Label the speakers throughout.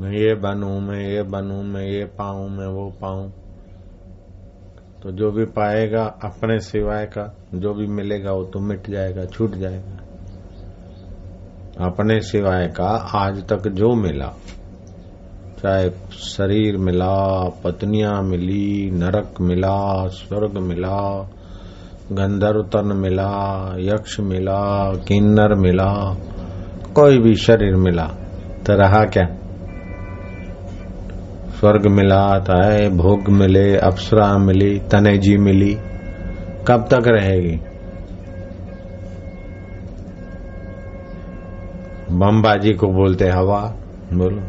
Speaker 1: मैं ये बनू, मैं ये बनू, मैं ये पाऊँ, मैं वो पाऊँ। तो जो भी पाएगा अपने सिवाय का, जो भी मिलेगा वो तो मिट जाएगा, छूट जाएगा। अपने सिवाय का आज तक जो मिला, चाहे शरीर मिला, पत्नियाँ मिली, नरक मिला, स्वर्ग मिला गंधर्व तन मिला, यक्ष मिला, किन्नर मिला, कोई भी शरीर मिला तो रहा क्या? स्वर्ग मिला है भोग मिले, अप्सरा मिली तनेजी मिली, कब तक रहेगी? बमबाजी को बोलते हवा। बोलो।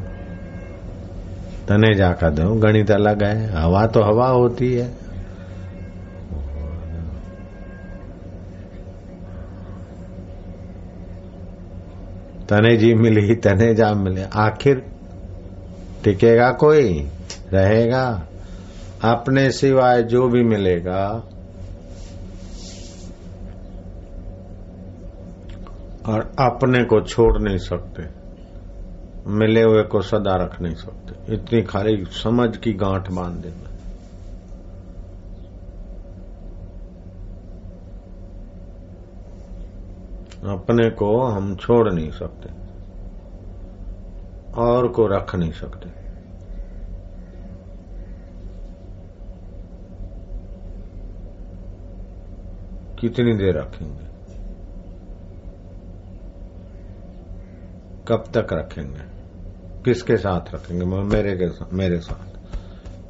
Speaker 1: तने जाकर दो, गणित अलग है। हवा तो हवा होती है। तने जी मिली, तने जा मिले। आखिर टिकेगा कोई? रहेगा। अपने सिवाय जो भी मिलेगा। और अपने को छोड़ नहीं सकते। मिले हुए को सदा रख नहीं सकते। इतनी खाली समझ की गांठ बाँध देना। अपने को हम छोड़ नहीं सकते। और को रख नहीं सकते। कितनी देर रखेंगे? कब तक रखेंगे? किसके साथ रखेंगे? मेरे के साथ मेरे साथ।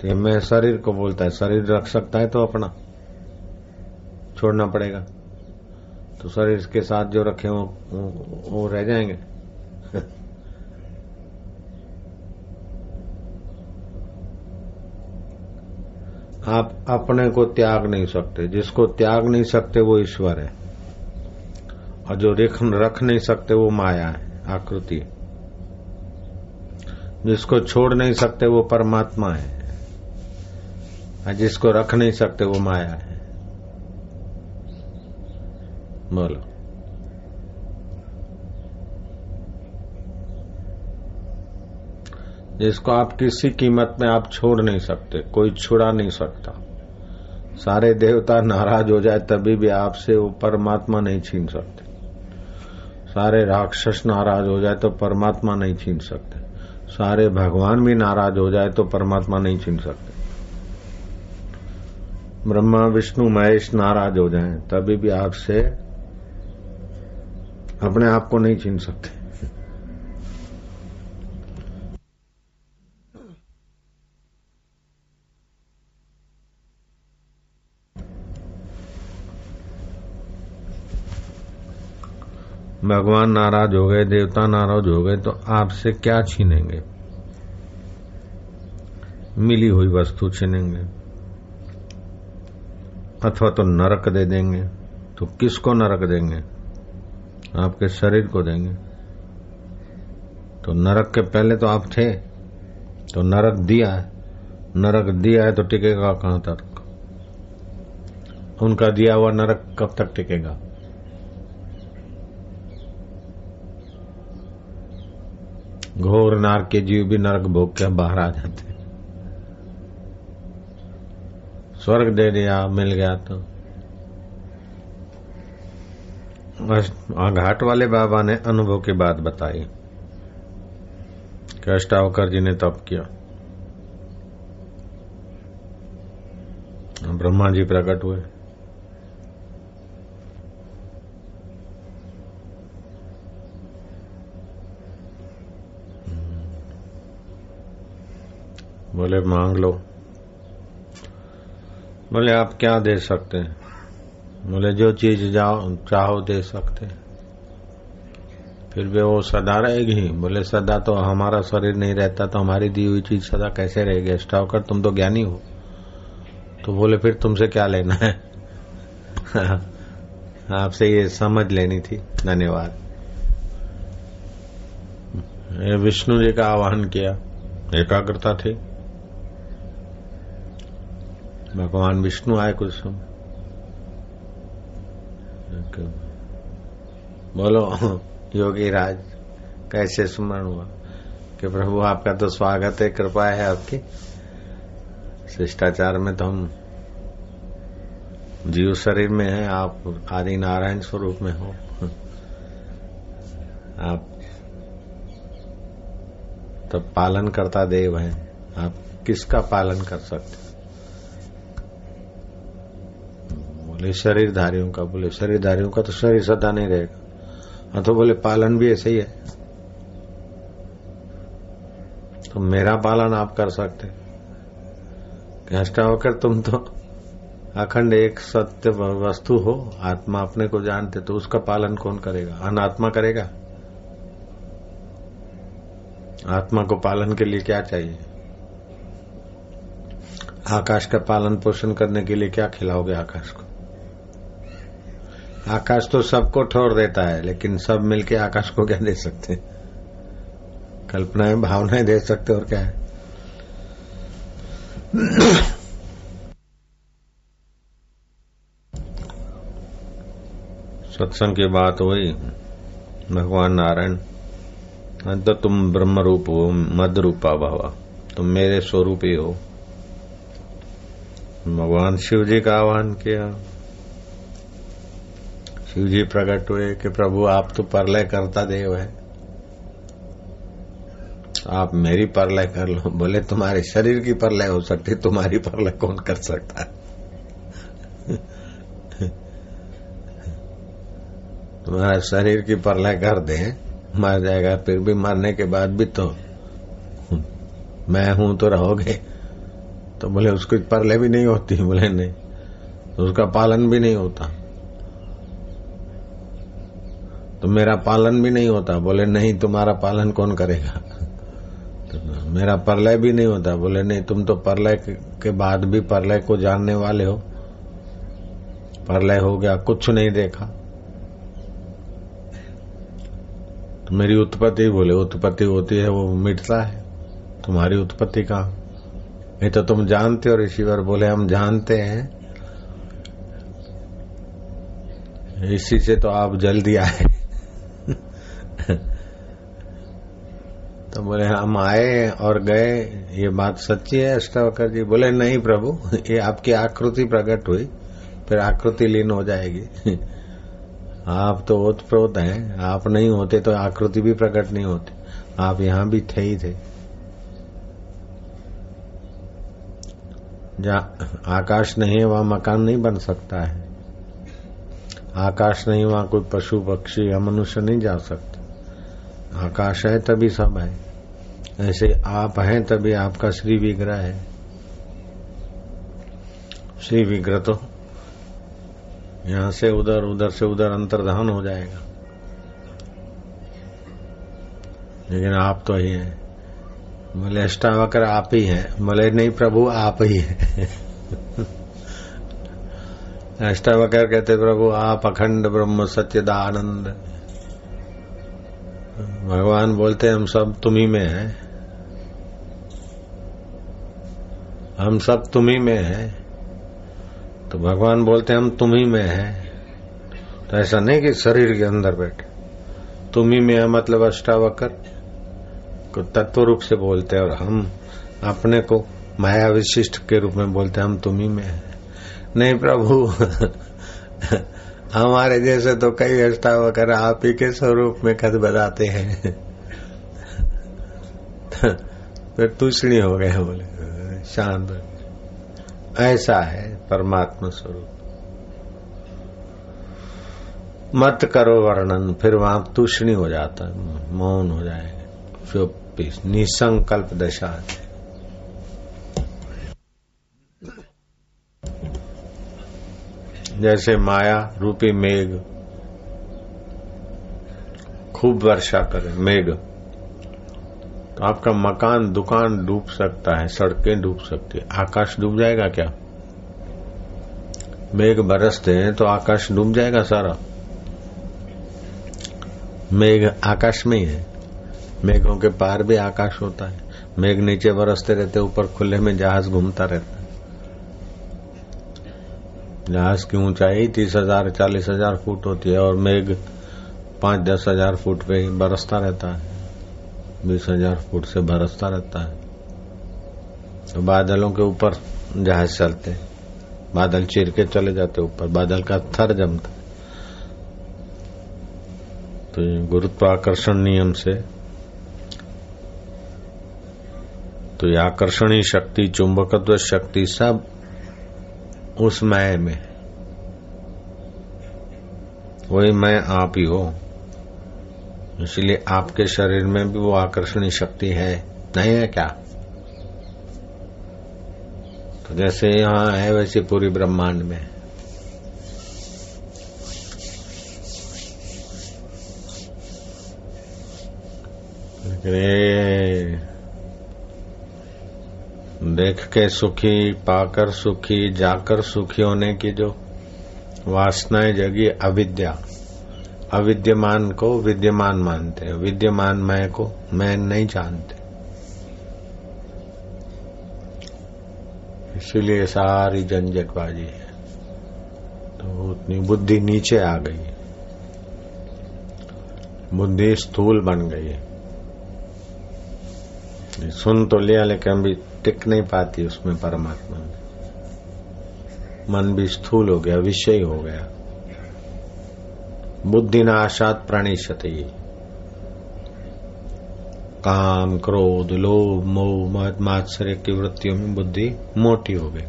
Speaker 1: तो मैं शरीर को बोलता है, शरीर रख सकता है तो अपना। छोड़ना पड़ेगा। तो शरीर के साथ जो रखे वो वो रह जाएँगे। आप अपने को त्याग नहीं सकते। जिसको त्याग नहीं सकते, वो ईश्वर है। और जो रख नहीं सकते, वो माया है, आकृति। जिसको छोड़ नहीं सकते, वो परमात्मा है। और जिसको रख नहीं सकते, वो माया है। बोलो। जिसको आप किसी कीमत में आप छोड़ नहीं सकते, कोई छुड़ा नहीं सकता। सारे देवता नाराज़ हो जाए तभी भी आपसे वो परमात्मा नहीं छीन सकते। सारे राक्षस नाराज़ हो जाए तो परमात्मा नहीं छीन सकते। सारे भगवान भी नाराज़ हो जाए तो परमात्मा नहीं छीन सकते। ब्रह्मा, विष्णु, महेश नाराज़ हो जाए, तभी भी आपसे अपने आप को नहीं छीन सकते। भगवान नाराज़ हो गए, देवता नाराज़ हो गए तो आपसे क्या छीनेंगे? मिली हुई वस्तु छीनेंगे। अथवा तो नरक दे देंगे तो किसको नरक देंगे? आपके शरीर को देंगे। तो नरक के पहले तो आप थे तो नरक दिया है। नरक दिया है तो टिकेगा कहाँ तक? उनका दिया हुआ नरक कब तक टिकेगा? घोर नार के जीव भी नरक भोग के बाहर आ जाते स्वर्ग दे दिया, मिल गया तो। घाट वाले बाबा ने अनुभव की बात बताई। कि अष्टावकर जी ने तप किया। ब्रह्मा जी प्रकट हुए। बोले, मांग लो। बोले, आप क्या दे सकते हैं? बोले, जो चीज़ जाओ, चाहो दे सकते फिर भी वो सदा रहेगी बोले, सदा तो हमारा शरीर नहीं रहता तो हमारी दी हुई चीज़ सदा कैसे रहेगी? स्टावकर तुम तो ज्ञानी हो। तो बोले, फिर तुमसे क्या लेना है? आपसे ये समझ लेनी थी। धन्यवाद। विष्णु जी का आह्वान किया। एकाग्रता थी। भगवान विष्णु आए कुछ समय। बोलो, योगी राज, कैसे स्मरण हुआ? कि प्रभु, आपका तो स्वागत है, कृपा है आपकी। शिष्टाचार में तो हम जीव शरीर में है, आप आदि नारायण स्वरूप में हो। आप तो पालन करता देव है। आप किसका पालन कर सकते बोले, शरीरधारियों का, बोले, शरीरधारियों का तो शरीर सदा नहीं रहेगा। हाँ तो बोले, पालन भी ऐसे ही है। तो मेरा पालन आप कर सकते होकर तुम तो अखंड एक सत्य वस्तु हो, आत्मा अपने को जानते तो उसका पालन कौन करेगा? अनात्मा करेगा? आत्मा को पालन के लिए क्या चाहिए? आकाश का पालन पोषण करने के लिए क्या खिलाओगे आकाश को? आकाश तो सबको ठोर देता है, लेकिन सब मिलके आकाश को क्या दे सकते? कल्पनाएँ, भावनाएँ दे सकते और क्या है? सत्संग की बात हुई भगवान नारायण तो तुम ब्रह्म रूप हो मद रूपा भवा, तुम मेरे स्वरूप ही हो। भगवान शिव जी का आह्वान किया। शिव जी प्रकट हुए कि प्रभु, आप तो परलय करता देव है। आप मेरी परलय कर लो। बोले, तुम्हारे शरीर की परलय हो सकती, तुम्हारी परलय कौन कर सकता है? तुम्हारा शरीर की परलय कर दे, मर जाएगा, फिर भी मरने के बाद भी तो मैं हूँ तो रहोगे। तो बोले, उसकी परलय भी नहीं होती। बोले, नहीं, उसका पालन भी नहीं होता। तो मेरा पालन भी नहीं होता। बोले, नहीं, तुम्हारा पालन कौन करेगा? तो मेरा परलय भी नहीं होता। बोले, नहीं, तुम तो परलय के बाद भी परलय को जानने वाले हो। परलय हो गया, कुछ नहीं देखा। तो मेरी उत्पत्ति बोले, उत्पत्ति होती है, वो मिटता है। तुम्हारी उत्पत्ति कहा? नहीं तो तुम जानते हो ऋषिवर। बोले, हम जानते हैं। इसी से तो आप जल्दी आए तो बोले, हम आए और गए, ये बात सच्ची है? अष्टावकर जी बोले, नहीं प्रभु, ये आपकी आकृति प्रकट हुई, फिर आकृति लीन हो जाएगी। आप तो ओतप्रोत हैं, आप नहीं होते तो आकृति भी प्रकट नहीं होती, आप यहाँ भी थे ही थे। जहाँ आकाश नहीं है, वहाँ मकान नहीं बन सकता है। आकाश नहीं, वहाँ कोई पशु पक्षी या मनुष्य नहीं जा सकता। आकाश है तभी सब है। ऐसे आप हैं तभी आपका श्री विग्रह है। श्री विग्रह तो यहाँ से उधर उधर से उधर अंतर्धान हो जाएगा। लेकिन आप तो ही है। बोले अष्टावकर आप ही है। बोले नहीं प्रभु, आप ही है। अष्टावकर कहते प्रभु, आप अखंड ब्रह्म सत्यदानंद भगवान बोलते हम सब तुम्ही में हैं। हम सब तुम्ही में हैं। तो भगवान बोलते हम तुम्ही में हैं। तो ऐसा नहीं कि शरीर के अंदर बैठे। तुम्ही में है मतलब अष्टावकर। को तत्व रूप से बोलते हैं और हम अपने को माया विशिष्ट के रूप में बोलते हैं, हम तुम्ही में हैं। नहीं प्रभु हमारे जैसे तो कई अष्टावकर आप ही के स्वरूप में खत बताते हैं। फिर तूषणी हो गए बोले, शांत ऐसा है परमात्मा स्वरूप। मत करो वर्णन, फिर वहाँ तूषणी हो जाता है, मौन हो जाएगा फिर निसंकल्प दशा है। जैसे माया, रूपी मेघ। खूब वर्षा करे, मेघ। तो आपका मकान, दुकान डूब सकता है, सड़कें डूब सकती है। आकाश डूब जाएगा क्या? मेघ बरसते हैं तो आकाश डूब जाएगा सारा। मेघ आकाश में ही है। मेघों के पार भी आकाश होता है। मेघ नीचे बरसते रहते ऊपर खुले में जहाज़ घूमता रहता है। जहाज़ की ऊंचाई तीस हज़ार, चालीस हज़ार फुट होती है और मेघ पाँच, दस हज़ार फुट पे ही बरसता रहता है। बीस हज़ार फुट से बरसता रहता है। तो बादलों के ऊपर जहाज़ चलते। बादल चीर के चले जाते ऊपर। बादल का थर जमता। तो गुरुत्वाकर्षण नियम से तो ये आकर्षणी शक्ति, चुंबकत्व शक्ति सब उस मय में। वही मैं आप ही हो। इसलिए आपके शरीर में भी वो आकर्षणी शक्ति है। नहीं है क्या? तो जैसे यहाँ है वैसे पूरी ब्रह्मांड में। देख के सुखी, पाकर सुखी, जाकर सुखी होने की जो वासनाएँ जगी, अविद्या। अविद्यमान को विद्यमान मानते हैं। विद्यमान मैं को मैं नहीं जानते। इसीलिए सारी झंझटबाजी है। तो उतनी बुद्धि नीचे आ गई बुद्धि स्थूल बन गई सुन तो लिया, लेकिन अभी टिक नहीं पाती उसमें परमात्मा। में मन भी स्थूल हो गया, विषय हो गया। बुद्धि नाशात प्रणीशत। काम, क्रोध, लोभ, मोह मात्सर्य की वृत्तियों में बुद्धि मोटी हो गई।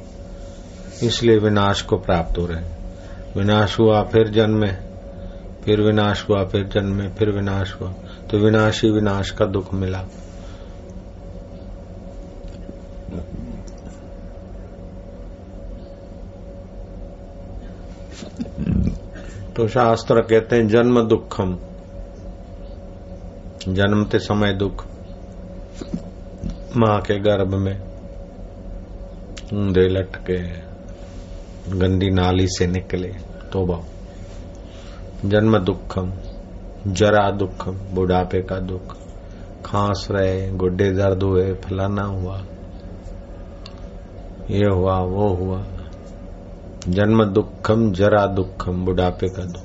Speaker 1: इसलिए विनाश को प्राप्त हो रहे विनाश हुआ, फिर जन्मे। फिर विनाश हुआ, फिर जन्मे, फिर विनाश हुआ। तो विनाशी विनाश का दुख मिला। तो शास्त्र कहते हैं जन्म दुखम। जन्मते समय दुख। माँ के गर्भ में ऊंधे लटके, गंदी नाली से निकले तो जन्म दुखम, जरा दुखम, बुढ़ापे का दुख। खांस रहे, गुड्डे दर्द हुए, फलाना हुआ। ये हुआ, वो हुआ। जन्म दुखम जरा दुखम बुढ़ापे का दुख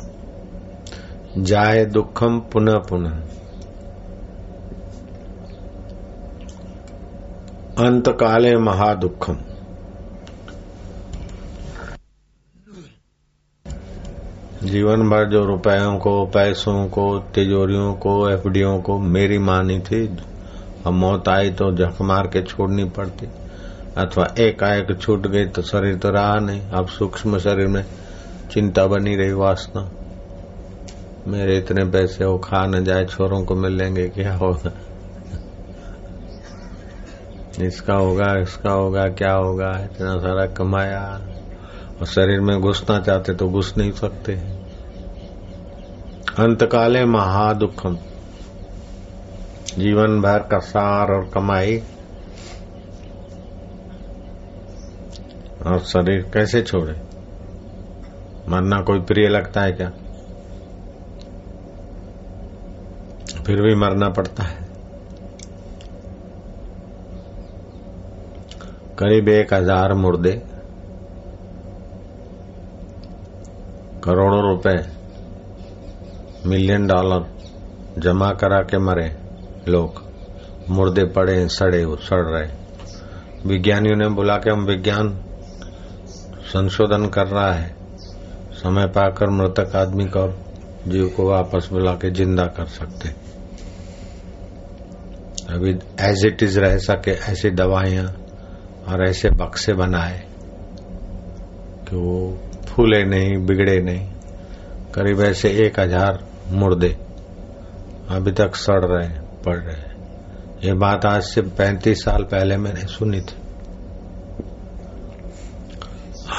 Speaker 1: जाए दुखम पुनः पुनः। अंत काले महादुखम जीवन भर जो रुपयों को, पैसों को, तिजोरियों को, एफडीओ को मेरी मानी थी, अब मौत आई तो झक मार के छोड़नी पड़ती। अथवा एकाएक छूट गई तो शरीर तो रहा नहीं। अब सूक्ष्म शरीर में चिंता बनी रही वासना। मेरे इतने पैसे वो खा न जाए, छोरों को मिलेंगे क्या होगा? इसका होगा इसका होगा, क्या होगा? इतना सारा कमाया। और शरीर में घुसना चाहते तो घुस नहीं सकते। अंतकाले महादुखम। जीवन भर का सार और कमाई और शरीर कैसे छोड़े? मरना कोई प्रिय लगता है क्या? फिर भी मरना पड़ता है। करीब एक हज़ार मुर्दे, करोड़ों रुपए मिलियन डॉलर जमा करा के मरे लोग। मुर्दे पड़े, सड़े सड़ रहे। विज्ञानियों ने बुला के हम विज्ञान संशोधन कर रहा है। समय पाकर मृतक आदमी को जीव को वापस बुला के ज़िंदा कर सकते। अभी एज इट इज़ रह सके ऐसी दवाइयाँ और ऐसे बक्से बनाए कि वो फूले नहीं, बिगड़े नहीं। करीब ऐसे एक हज़ार मुर्दे अभी तक सड़ रहे, पड़ रहे। ये बात आज से पैंतीस साल पहले मैंने सुनी थी।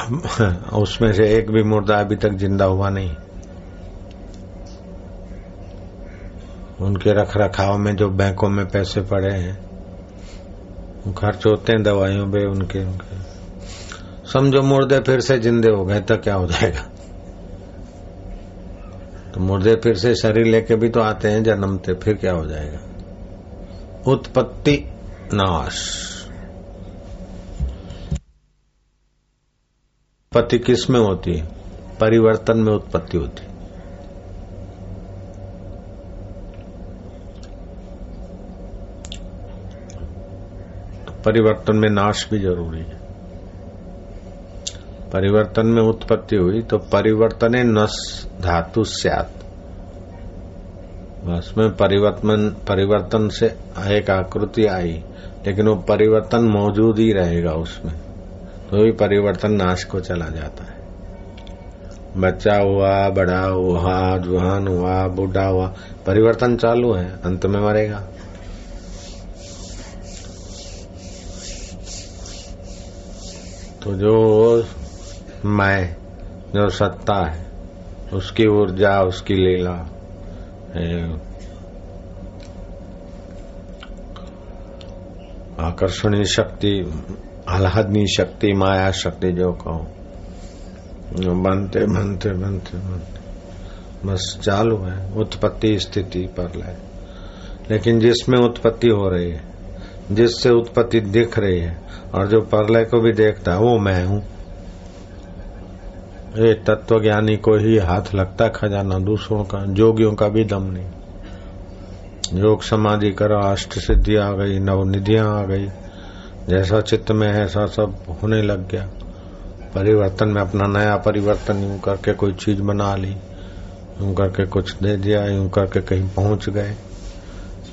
Speaker 1: उसमें से एक भी मुर्दा अभी तक ज़िंदा हुआ नहीं। उनके रख रखाव में जो बैंकों में पैसे पड़े हैं खर्च होते हैं दवाइयों पे उनके उनके। समझो मुर्दे फिर से जिंदे हो गए तो क्या हो जाएगा? तो मुर्दे फिर से शरीर लेके भी तो आते हैं जन्मते फिर क्या हो जाएगा? उत्पत्ति नाश। उत्पत्ति किसमें होती है? परिवर्तन में उत्पत्ति होती है। परिवर्तन में नाश भी ज़रूरी है। परिवर्तन में उत्पत्ति हुई तो परिवर्तन नस धातु स्यात। बस में परिवर्तन परिवर्तन से एक आकृति आई, लेकिन वो परिवर्तन मौजूद ही रहेगा उसमें। तो भी परिवर्तन नाश को चला जाता है। बच्चा हुआ, बड़ा हुआ जुहान हुआ, बूढ़ा हुआ, परिवर्तन चालू है, अंत में मरेगा। तो जो मैं, जो सत्ता है, उसकी ऊर्जा, उसकी लीला आकर्षणीय शक्ति आह्लादनी शक्ति, माया शक्ति जो कहो। बनते बनते बनते बनते। बस चालू है, उत्पत्ति स्थिति पर लय लेकिन जिसमें उत्पत्ति हो रही है, जिससे उत्पत्ति दिख रही है, और जो परलय को भी देखता है, वो मैं हूँ। ये तत्व ज्ञानी को ही हाथ लगता खजाना दूसरों का, जोगियों का भी दम नहीं। योग समाधि करो, अष्ट सिद्धि आ गई नव निधियाँ आ गई। जैसा चित्त में है, ऐसा सब होने लग गया। परिवर्तन में अपना नया परिवर्तन यूँ करके कोई चीज़ बना ली, यूँ करके कुछ दे दिया, यूँ करके कहीं पहुँच गए।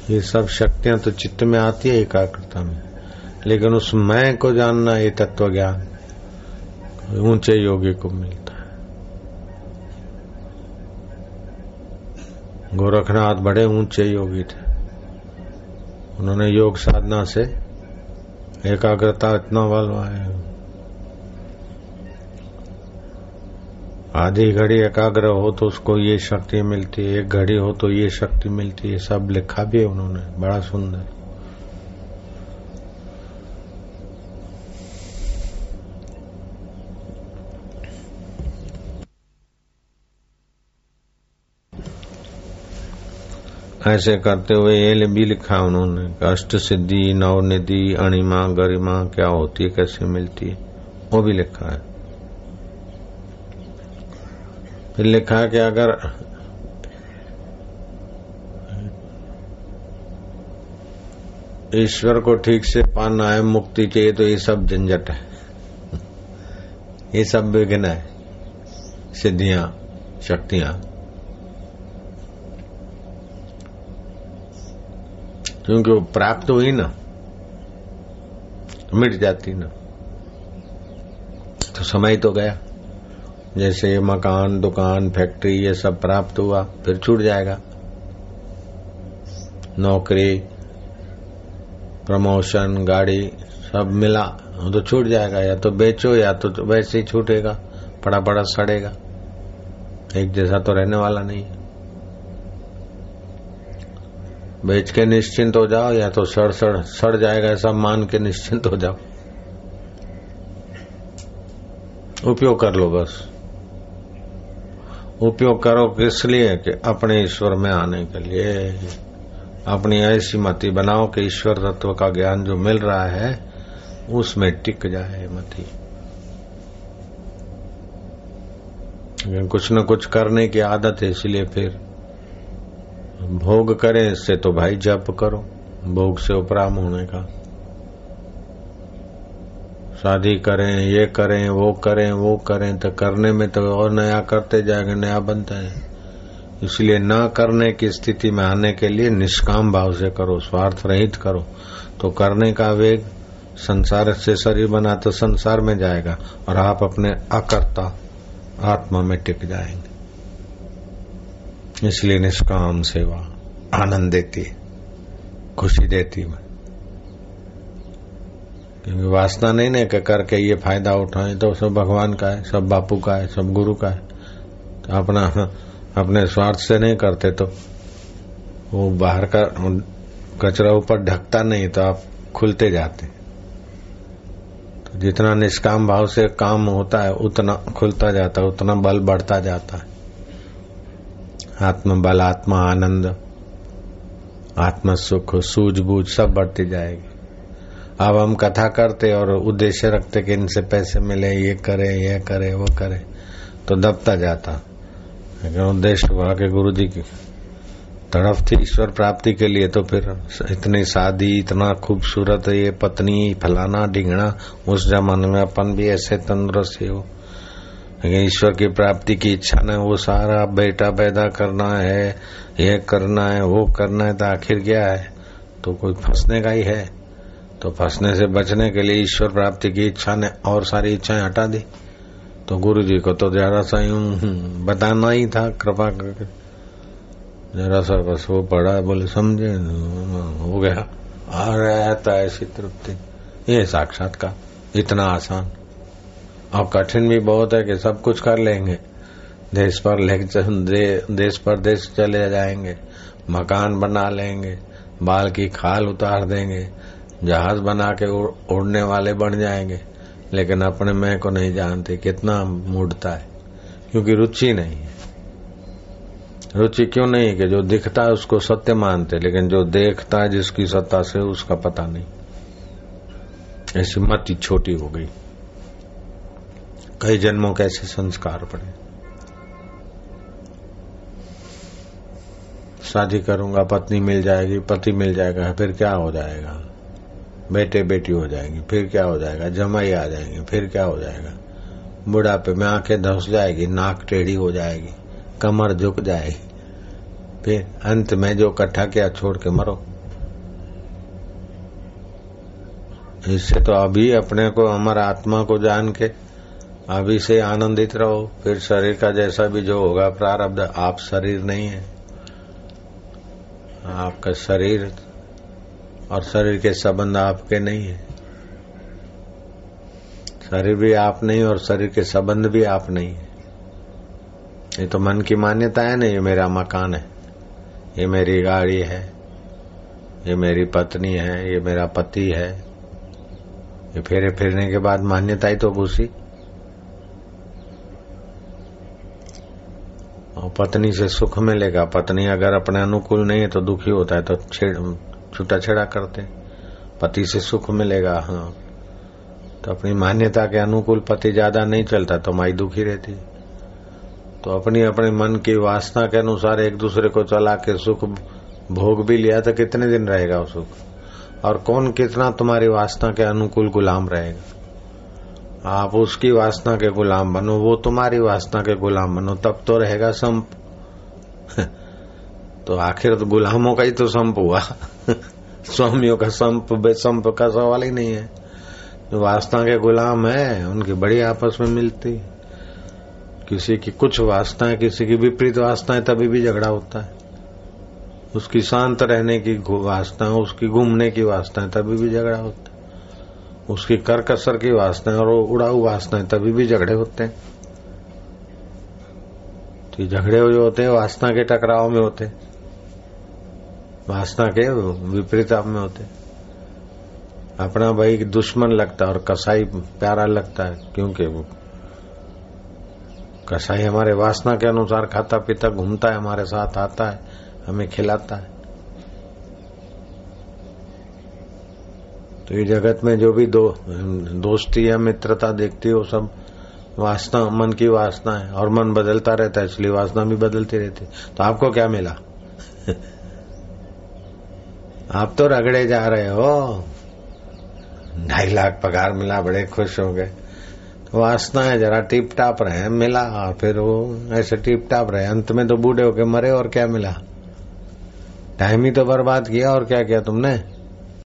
Speaker 1: ये सब शक्तियाँ तो चित्त में आती है एकाग्रता में। लेकिन उस मैं को जानना ये तत्व ज्ञान ऊँचे योगी को मिलता है। गोरखनाथ बड़े ऊँचे योगी थे। उन्होंने योग साधना से एकाग्रता इतना बलवाया आधी घड़ी एकाग्र हो तो उसको ये शक्ति मिलती है, एक घड़ी हो तो ये शक्ति मिलती है, सब लिखा भी है उन्होंने, बड़ा सुंदर। ऐसे करते हुए ये भी लिखा उन्होंने अष्ट सिद्धि नवनिधि अणिमा, गरिमा, क्या होती है, कैसे मिलती है, वो भी लिखा है। फिर लिखा है कि अगर ईश्वर को ठीक से पाना है, मुक्ति चाहिए तो ये सब झंझट है। ये सब विघ्न है, सिद्धियाँ, शक्तियाँ। क्योंकि वो प्राप्त हुई ना, मिट जाती ना। तो समय तो गया। जैसे मकान, दुकान, फैक्ट्री ये सब प्राप्त हुआ, फिर छूट जाएगा। नौकरी, प्रमोशन, गाड़ी सब मिला तो छूट जाएगा। या तो बेचो या तो वैसे ही छूटेगा पड़ा पड़ा सड़ेगा। एक जैसा तो रहने वाला नहीं बेच के निश्चिंत हो जाओ, या तो सड़ सड़ सड़ जाएगा ऐसा मान के निश्चिंत हो जाओ। उपयोग कर लो बस। उपयोग करो किस लिए? कि अपने ईश्वर में आने के लिए। अपनी ऐसी मति बनाओ कि ईश्वर तत्व का ज्ञान जो मिल रहा है, उसमें टिक जाए मति। कुछ न कुछ करने की आदत है, इसलिए फिर भोग करें इससे तो भाई जप करो, भोग से उपराम होने का। शादी करें, ये करें, वो करें वो करें तो करने में तो और नया करते जाएँगे, नया बनता है। इसलिए न करने की स्थिति में आने के लिए निष्काम भाव से करो, स्वार्थ रहित करो। तो करने का वेग संसार से शरीर बना तो संसार में जाएगा, और आप अपने अकर्ता आत्मा में टिक जाएँगे। इसलिए निष्काम सेवा, आनंद देती है, खुशी देती है। क्योंकि वासना नहीं ना करके ये फ़ायदा उठाए तो सब भगवान का है, सब बापू का है, सब गुरु का है। तो अपना, अपने स्वार्थ से नहीं करते तो वो बाहर का, कचरा ऊपर ढकता नहीं तो आप खुलते जाते। तो जितना निष्काम भाव से काम होता है, उतना खुलता जाता है, उतना बल बढ़ता जाता है। आत्म बल, आत्मा आनंद, आत्म सुख, सूझबूझ सब बढ़ती जाएगी। अब हम कथा करते और उद्देश्य रखते कि इनसे पैसे मिले, ये करे ये करे, वो करे तो दबता जाता। लेकिन उद्देश्य हुआ के गुरु जी की तड़फ थी ईश्वर प्राप्ति के लिए तो फिर इतनी शादी इतना खूबसूरत, ये पत्नी फलाना ढिंगना उस जमाने में अपन भी ऐसे तंदुरुस्त हो। ईश्वर की प्राप्ति की इच्छा ने वो सारा बेटा पैदा करना है, ये करना है, वो करना है तो आखिर क्या है? तो कोई फंसने का ही है। तो फंसने से बचने के लिए ईश्वर प्राप्ति की इच्छा ने और सारी इच्छाएँ हटा दी। तो गुरु जी को तो जरा सा यूँ बताना ही था, कृपा करके। जरा सा बस वो पढ़ा, बोले, समझे? हो गया। आ रहता ऐसी तृप्ति। ये साक्षात का इतना आसान। और कठिन भी बहुत है कि सब कुछ कर लेंगे। देश पर लेक्चर दे, देश पर देश चले जाएँगे। मकान बना लेंगे बाल की खाल उतार देंगे जहाज़ बना के उड़ने वाले बन जाएँगे। लेकिन अपने मैं को नहीं जानते कितना मुड़ता है क्योंकि रुचि नहीं है। रुचि क्यों नहीं कि जो दिखता है उसको सत्य मानते लेकिन जो देखता है जिसकी सत्ता से उसका पता नहीं। ऐसी मति छोटी हो गई। कई जन्मों के ऐसे संस्कार पड़े। शादी करूँगा, पत्नी मिल जाएगी, पति मिल जाएगा, फिर क्या हो जाएगा? बेटे बेटी हो जाएँगे, फिर क्या हो जाएगा? जमाई आ जाएँगे, फिर क्या हो जाएगा? बुढ़ापे में आँखें धस जाएगी, नाक टेढ़ी हो जाएगी, कमर झुक जाएगी। फिर अंत में जो कट्ठा किया, छोड़ के मरो। इससे तो अभी अपने को, अमर आत्मा को जान के अभी से आनंदित रहो, फिर शरीर का जैसा भी जो होगा प्रारब्ध, आप शरीर नहीं है। आपका शरीर और शरीर के संबंध आपके नहीं है। शरीर भी आप नहीं और शरीर के संबंध भी आप नहीं है। ये तो मन की मान्यता है ना ये मेरा मकान है, ये मेरी गाड़ी है, ये मेरी पत्नी है, ये मेरा पति है। ये फेरे फिरने के बाद मान्यता ही तो घुसी। और पत्नी से सुख मिलेगा। पत्नी अगर अपने अनुकूल नहीं है तो दुखी होता है तो छेड़ छूटा छेड़ा करते पति से सुख मिलेगा हाँ। तो अपनी मान्यता के अनुकूल पति ज़्यादा नहीं चलता तो माई दुखी रहती तो अपनी अपने मन की वासना के अनुसार एक दूसरे को चला के सुख भोग भी लिया तो कितने दिन रहेगा वो सुख? और कौन कितना तुम्हारी वासना के अनुकूल गुलाम रहेगा? आप उसकी वासना के गुलाम बनो, वो तुम्हारी वासना के गुलाम बनो, तब तो रहेगा संप। तो आखिर तो गुलामों का ही तो संप हुआ। स्वामियों का संप, बेसंप का सवाल ही नहीं है। जो वासना के गुलाम है, उनकी बड़ी आपस में मिलती। किसी की कुछ वासना है किसी की विपरीत वासना है तभी भी झगड़ा होता है। उसकी शांत रहने की वासना है उसकी घूमने की वासना है तभी भी झगड़ा होता है। उसकी कर कसर की वासना और उड़ाऊ वासना है तभी भी झगड़े होते हैं। तो झगड़े जो होते हैं, वासना के टकराव में होते वासना के विपरीत आप में होते अपना भाई दुश्मन लगता है और कसाई प्यारा लगता है, क्योंकि वो कसाई हमारे वासना के अनुसार खाता पीता घूमता है, हमारे साथ आता है, हमें खिलाता है। तो ये जगत में जो भी दो, दोस्ती या मित्रता देखती है, वो सब वासना, मन की वासना है, और मन बदलता रहता है, इसलिए वासना भी बदलती रहती तो आपको क्या मिला? आप तो रगड़े जा रहे हो। ढाई लाख पगार मिला, बड़े खुश हो गए। तो वासना है, जरा टिप टाप रहे, मिला और फिर वो ऐसे टिप टाप रहे। अंत में तो बूढ़े होके मरे, और क्या मिला? टाइम ही तो बर्बाद किया, और क्या किया तुमने?